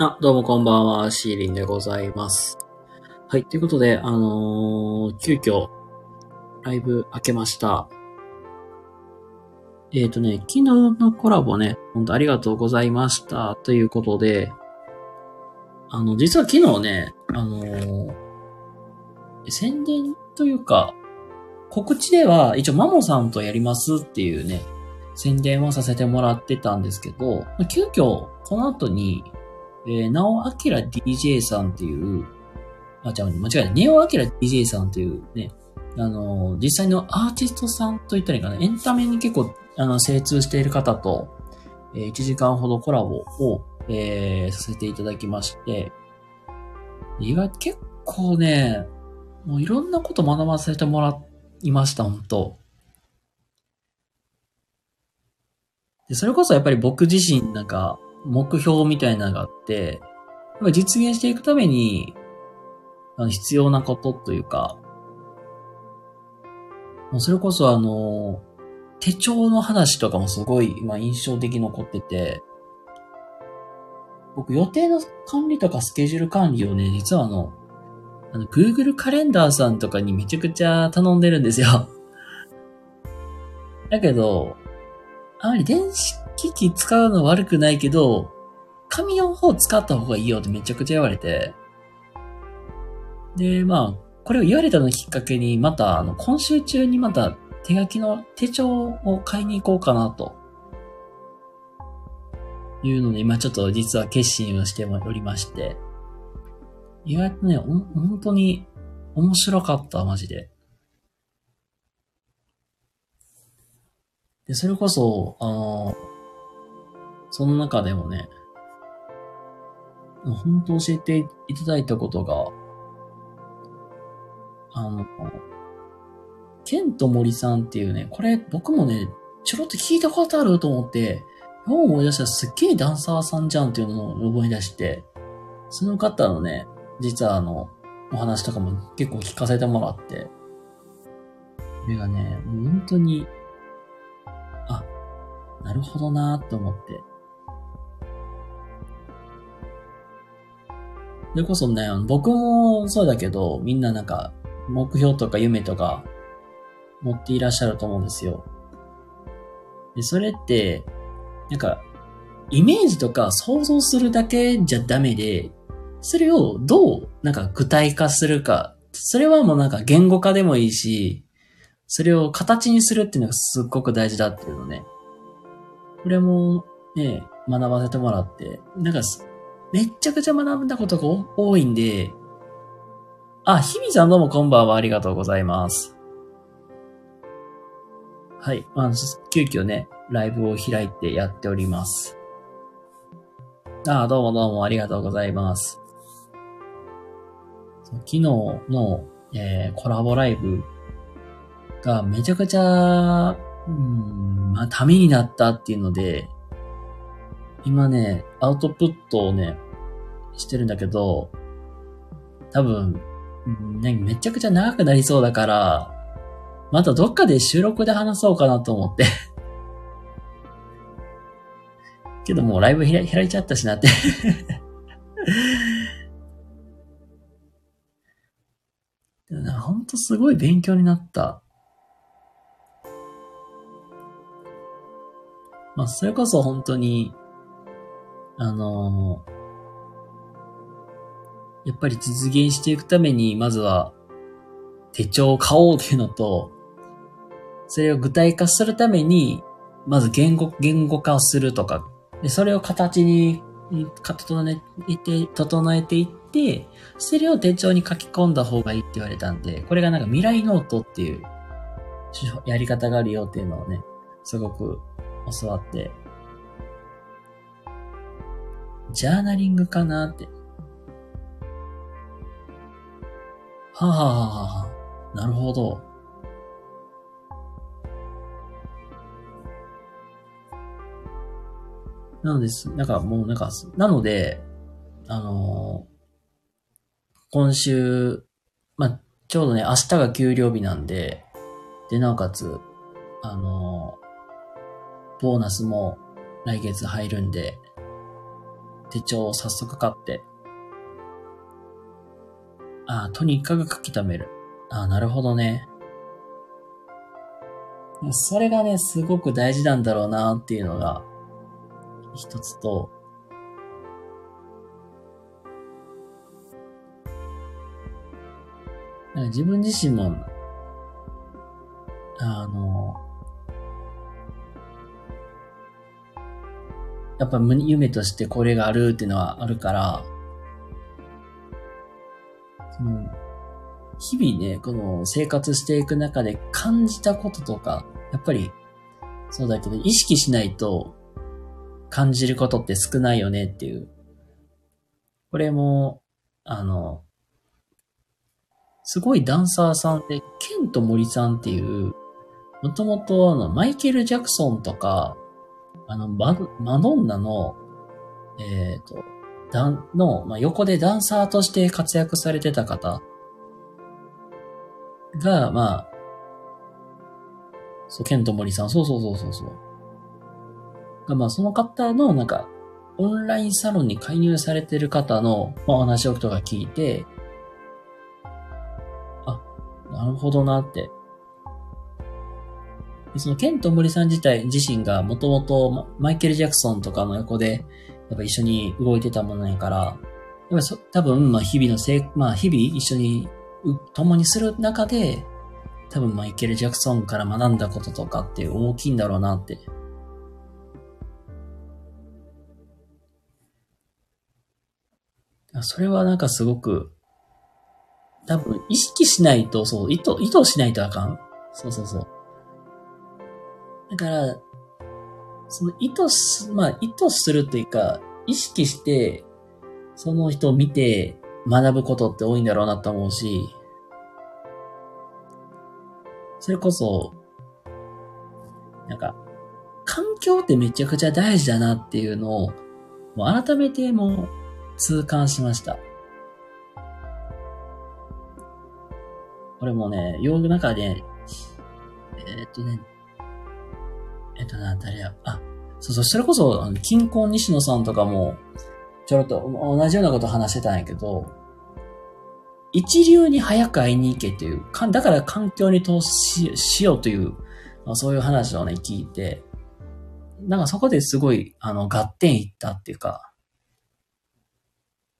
あ、どうもこんばんは、シーリンでございます。はい、ということで、あのー急遽、ライブ開けました。えっ、ー、とね、昨日のコラボね、本当ありがとうございました。ということで、あの、実は昨日ね、あのー宣伝というか、告知では一応マモさんとやりますっていうね、宣伝をさせてもらってたんですけど、急遽、この後に、えー、なおあきら DJ さんっていう、あ、違う、間違えた。ネオあきら DJ さんっていうね、あの実際のアーティストさんと言ったらいいかな、エンタメに結構、あの、精通している方と、えー1時間ほどコラボを、えーさせていただきまして、意外結構ね、もういろんなこと学ばせてもらいました、本当で、それこそやっぱり僕自身なんか目標みたいなのがあって、実現していくためにあの必要なことというか、もうそれこそあの、手帳の話とかもすごい今印象的に残ってて、僕予定の管理とかスケジュール管理をね、実はあの、あの、Google カレンダーさんとかにめちゃくちゃ頼んでるんですよ。だけど、あまり電子機器使うの悪くないけど、紙の方使った方がいいよってめちゃくちゃ言われて。で、まあ、これを言われたのきっかけに、また、あの、今週中にまた手書きの手帳を買いに行こうかなと。いうので、今ちょっと実は決心をしておりまして。意外とね、本当に面白かった、マジで。で、それこそ、あの、その中でもね、本当教えていただいたことが、あの、ケント森さんっていうね、これ僕もね、ちょろっと聞いたことあると思って、よう思い出したらすっげえダンサーさんじゃんっていうのを思い出して、その方のね、実はあの、お話とかも結構聞かせてもらって、これがね、もう本当に、あ、なるほどなーって思って。それこそね、僕もそうだけど、みんななんか、目標とか夢とか、持っていらっしゃると思うんですよ。で、それって、なんか、イメージとか想像するだけじゃダメで、それをどう、なんか具体化するか。それはもうなんか言語化でもいいし、それを形にするっていうのがすっごく大事だっていうのね。これもね、学ばせてもらって、なんかめっちゃくちゃ学んだことが多いんで、あ、日々さんどうもこんばんはありがとうございます。はい。まあ、急遽ね、ライブを開いてやっております。あどうもどうもありがとうございます。昨日の、えーコラボライブがめちゃくちゃ、うん、まあ、ためになったっていうので、今ね、アウトプットをね、してるんだけど、多分、ね、めちゃくちゃ長くなりそうだから、またどっかで収録で話そうかなと思って。けどもうライブ開いちゃったしなって。でもなほんとすごい勉強になった。まあ、それこそ本当に、あのーやっぱり実現していくために、まずは手帳を買おうっていうのと、それを具体化するために、まず言語、言語化をするとか、で、それを形に、整えて、整えていって、それを手帳に書き込んだ方がいいって言われたんで、これがなんか未来ノートっていうやり方があるよっていうのをね、すごく教わって、ジャーナリングかなって。はあ、はあははあ、なるほど。なのです。なんかもうなんか、なので、あのー今週、まあ、ちょうどね、明日が給料日なんで、で、なおかつ、あのーボーナスも来月入るんで、手帳を早速買って、ああ、とにかく書き溜める。ああ、なるほどね。それがね、すごく大事なんだろうなっていうのが、一つと、自分自身も、あの、やっぱ夢としてこれがあるっていうのはあるから、その、日々ね、この生活していく中で感じたこととか、やっぱり、そうだけど、意識しないと感じることって少ないよねっていう。これも、あの、すごいダンサーさんで、ケント森さんっていう、もともとあの、マイケル・ジャクソンとか、あの、ママドンナの、えっ、ー、と、ダン、の、まあ、横でダンサーとして活躍されてた方が、まあ、そう、ケント森さん、そうそうそうそうそう。が、まあ、その方の、なんか、オンラインサロンに介入されてる方の、まあ、お話をとか聞いて、あなるほどなって。そのケント森さん自体自身がもともとマイケル・ジャクソンとかの横でやっぱ一緒に動いてたものやから、やっぱそ多分まあ日々のせい、まあ日々一緒に共にする中で多分マイケル・ジャクソンから学んだこととかって大きいんだろうなって。それはなんかすごく多分、意識しないと、そう、意図、意図しないとあかん。そうそうそう。だから、その意図す、まあ、意図するというか、意識して、その人を見て学ぶことって多いんだろうなと思うし、それこそ、なんか、環境ってめちゃくちゃ大事だなっていうのを、もう改めてもう痛感しました。俺もね、用具の中で、えー、っとね、えっとな、誰や、あ、そうそう、それこそ、あの、金婚西野さんとかも、ちょろっと同じようなこと話してたんやけど、一流に早く会いに行けっていう、かだから環境に投資しようという、ま、そういう話をね、聞いて、なんかそこですごい、あの、合点いったっていうか、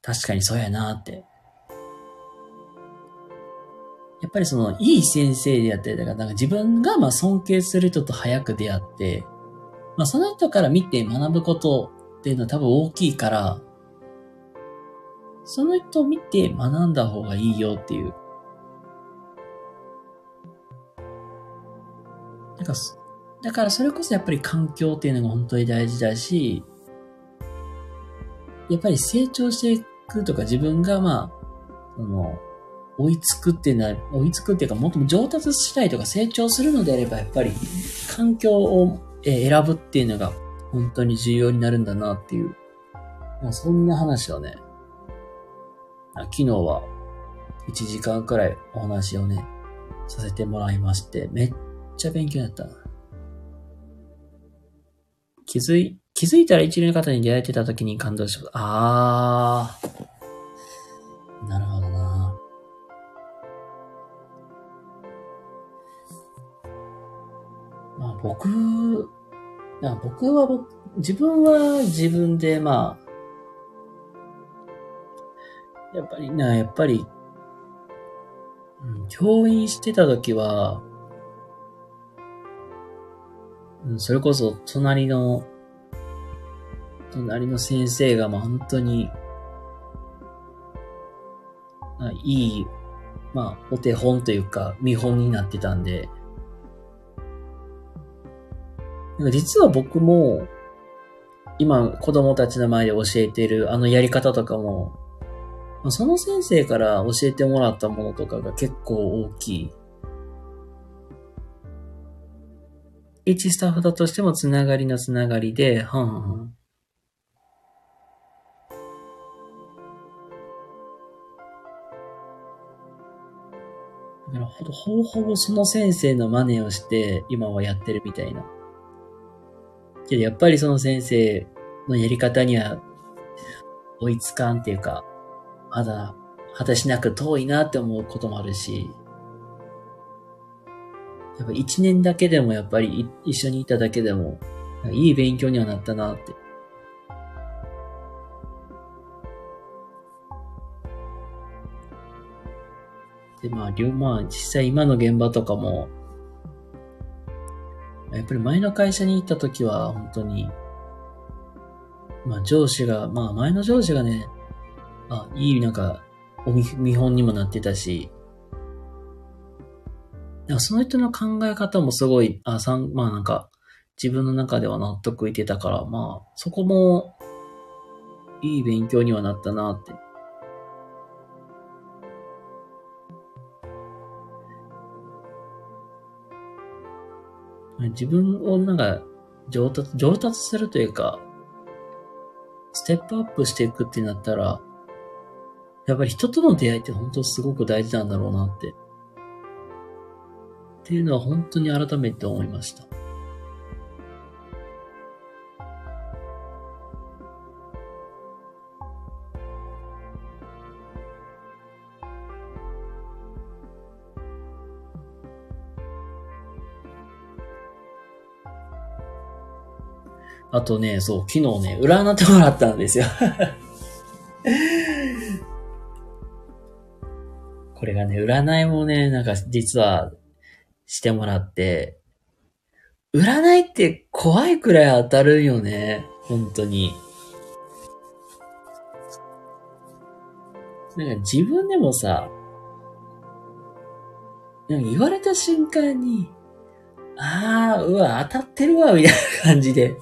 確かにそうやなって。やっぱりその、いい先生であったりだから、なんか自分がまあ尊敬する人と早く出会って、まあその人から見て学ぶことっていうのは多分大きいから、その人を見て学んだ方がいいよっていう。なんか、だからそれこそやっぱり環境っていうのが本当に大事だし、やっぱり成長していくとか自分がまあ、その、追いつくっていうのは、追いつくっていうか、もっと上達したいとか成長するのであれば、やっぱり、環境を選ぶっていうのが、本当に重要になるんだなっていう。まあそんな話をね、昨日は1時間くらいお話をね、させてもらいまして、めっちゃ勉強になった。気づい、気づいたら一流の方に出会えてた時に感動しました。あー。なるほどな。僕、僕は僕、自分は自分で、まあ、やっぱりな、やっぱり、うん、教員してた時は、うん、それこそ隣の、隣の先生がまあ本当に、いい、まあ、お手本というか、見本になってたんで、実は僕も、今子供たちの前で教えてるあのやり方とかも、その先生から教えてもらったものとかが結構大きい。一スタッフだとしてもつながりのつながりで、はんはんはん。だからほぼほぼその先生の真似をして今はやってるみたいな。けどやっぱりその先生のやり方には追いつかんっていうか、まだ果たしなく遠いなって思うこともあるし、やっぱ一年だけでもやっぱり一緒にいただけでも、いい勉強にはなったなって。で、まあ、両、まあ、実際今の現場とかも、やっぱり前の会社に行った時は、本当に、まあ上司が、まあ前の上司がね、あ、いいなんか、お見本にもなってたし、なんかその人の考え方もすごい、あ、さん、まあなんか、自分の中では納得いってたから、まあ、そこも、いい勉強にはなったなって。自分をなんか上達、上達するというか、ステップアップしていくってなったら、やっぱり人との出会いって本当すごく大事なんだろうなって。っていうのは本当に改めて思いました。あとね、そう、昨日ね、占ってもらったんですよ これがね、占いもね、なんか実はしてもらって、占いって怖いくらい当たるよね。本当に。なんか自分でもさ、なんか言われた瞬間に、ああ、うわ、当たってるわ、みたいな感じで。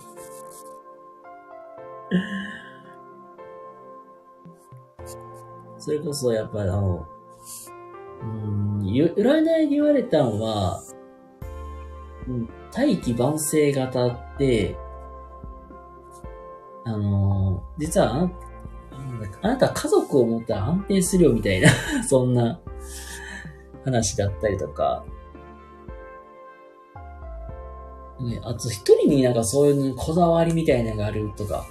それこそ、やっぱあの、うん、占いに言われたんは、うん、大気晩成型って、あのー、実はあな、あなた家族を持ったら安定するよみたいな そんな話だったりとか、ね、あと一人になんかそういうこだわりみたいなのがあるとか、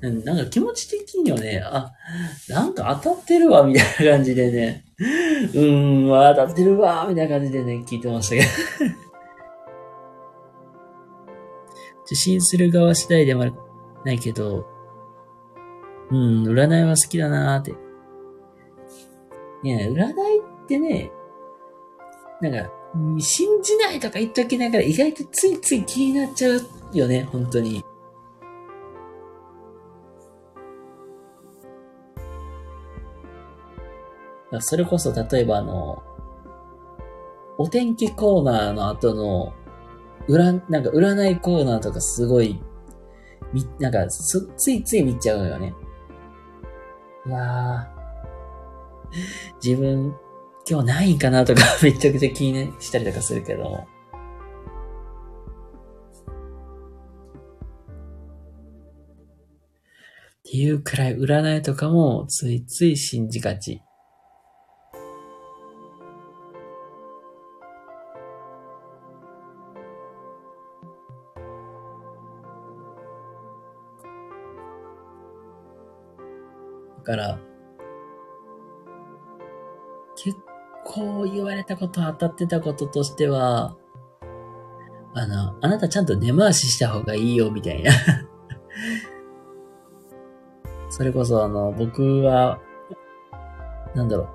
なんか気持ち的にはね、あ、なんか当たってるわ、みたいな感じでね、うーん、当たってるわ、みたいな感じでね、聞いてましたけど 受信する側次第ではないけど、うん、占いは好きだなーって。ね占いってね、なんか、信じないとか言っときながら意外とついつい気になっちゃうよね、本当に。それこそ、例えばあの、お天気コーナーの後の、占、なんか占いコーナーとかすごい、み、なんかつ、ついつい見ちゃうよね。うわぁ。自分、今日ないんかなとか めちゃくちゃ気にしたりとかするけども。っていうくらい占いとかもついつい信じがち。から、結構言われたこと、当たってたこととしては、あの、あなたちゃんと根回しした方がいいよ、みたいな。それこそ、あの、僕は、なんだろう、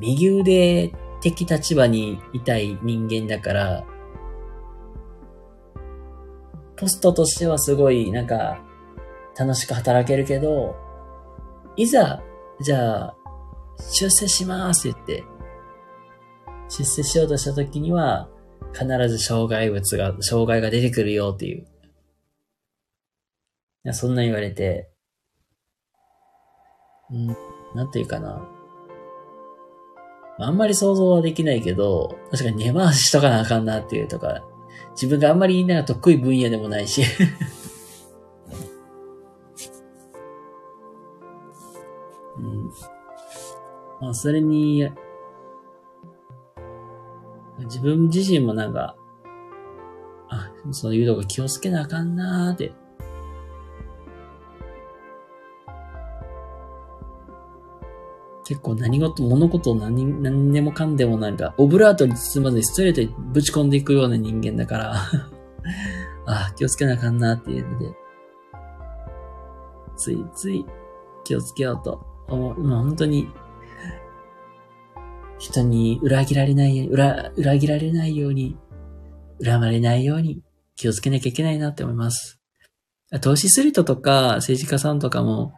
右腕的立場にいたい人間だから、ポストとしてはすごい、なんか、楽しく働けるけど、いざ、じゃあ、出世しますって言って、出世しようとした時には、必ず障害物が、障害が出てくるよっていう。そんな言われて、うん、なんていうかな。あんまり想像はできないけど、確かに根回ししとかなあかんなっていうとか、自分があんまりなんか得意分野でもないしまあ、それに、自分自身もなんか、あそういうとこ気をつけなあかんなーって。結構何事、物事を何、何でもかんでもなんか、オブラートに包まずにストレートにぶち込んでいくような人間だから あ、気をつけなあかんなっていうので、ついつい気をつけようと思う。今本当に、人に裏切られない、裏、裏切られないように、恨まれないように気をつけなきゃいけないなって思います。投資する人とか政治家さんとかも、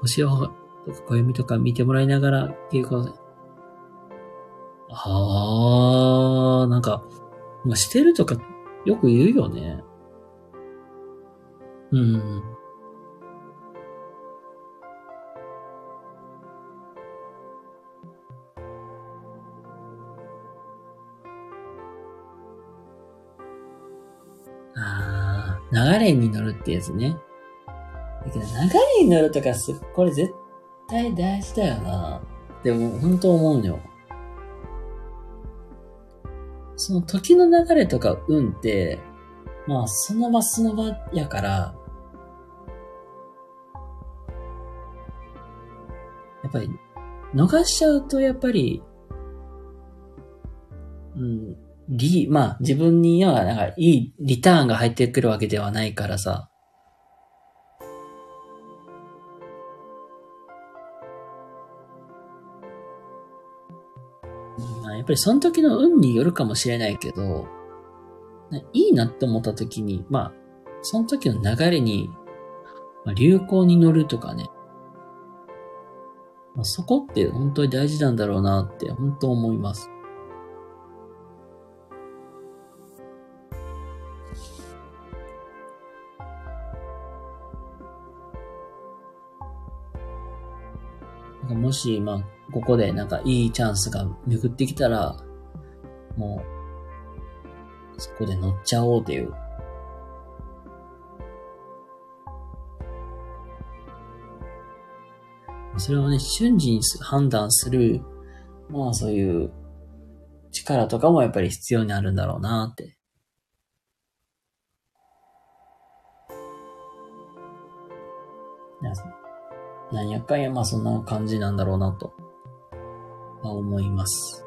星をとか暦とか見てもらいながら聞いてください。あー、なんか、してるとかよく言うよね。うん。流れに乗るってやつね。だけど流れに乗るとかす、これ絶対大事だよな。でも、本当思うのよ。その時の流れとか運って、まあ、その場その場やから、やっぱり、逃しちゃうと、やっぱり、リ、まあ、自分には、なんか、いいリターンが入ってくるわけではないからさ、やっぱりその時の運によるかもしれないけど、いいなって思った時に、まあ、その時の流れに、まあ、流行に乗るとかね、まあ、そこって本当に大事なんだろうなって本当思います。し、まあ、ここでなんかいいチャンスが巡ってきたら、もう、そこで乗っちゃおうという。それをね、瞬時に判断する、まあそういう力とかもやっぱり必要になるんだろうなって。何やかんや、まあそんな感じなんだろうなと。は思います。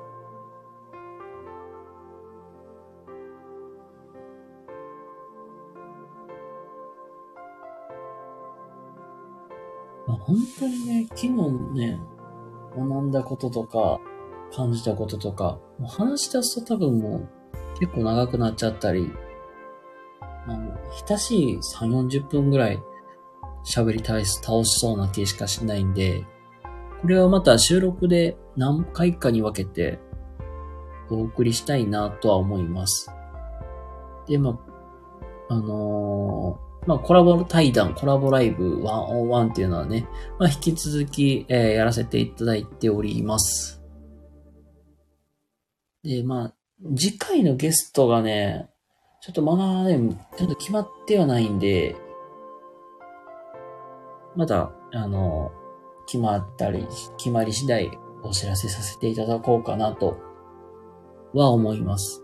まあ、本当にね、昨日ね、学んだこととか、感じたこととか、もう話し出すと多分もう結構長くなっちゃったり、まあ、親しい3、40分ぐらい喋り倒しそうな気しかしないんで、これはまた収録で何回かに分けてお送りしたいなとは思います。で、まあ、あのー、まあ、コラボ対談、コラボライブ101っていうのはね、まあ、引き続き、えー、やらせていただいております。で、まあ、次回のゲストがね、ちょっとまだね、ちょっと決まってはないんで、まだ、あの、決まったり、決まり次第お知らせさせていただこうかなとは思います。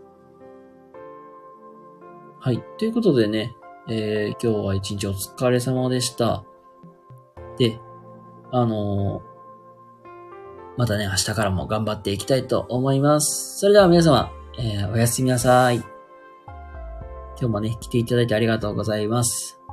はい。ということでね、えー、今日は一日お疲れ様でした。で、あのー、またね、明日からも頑張っていきたいと思います。それでは皆様、えー、おやすみなさい。今日もね、来ていただいてありがとうございます。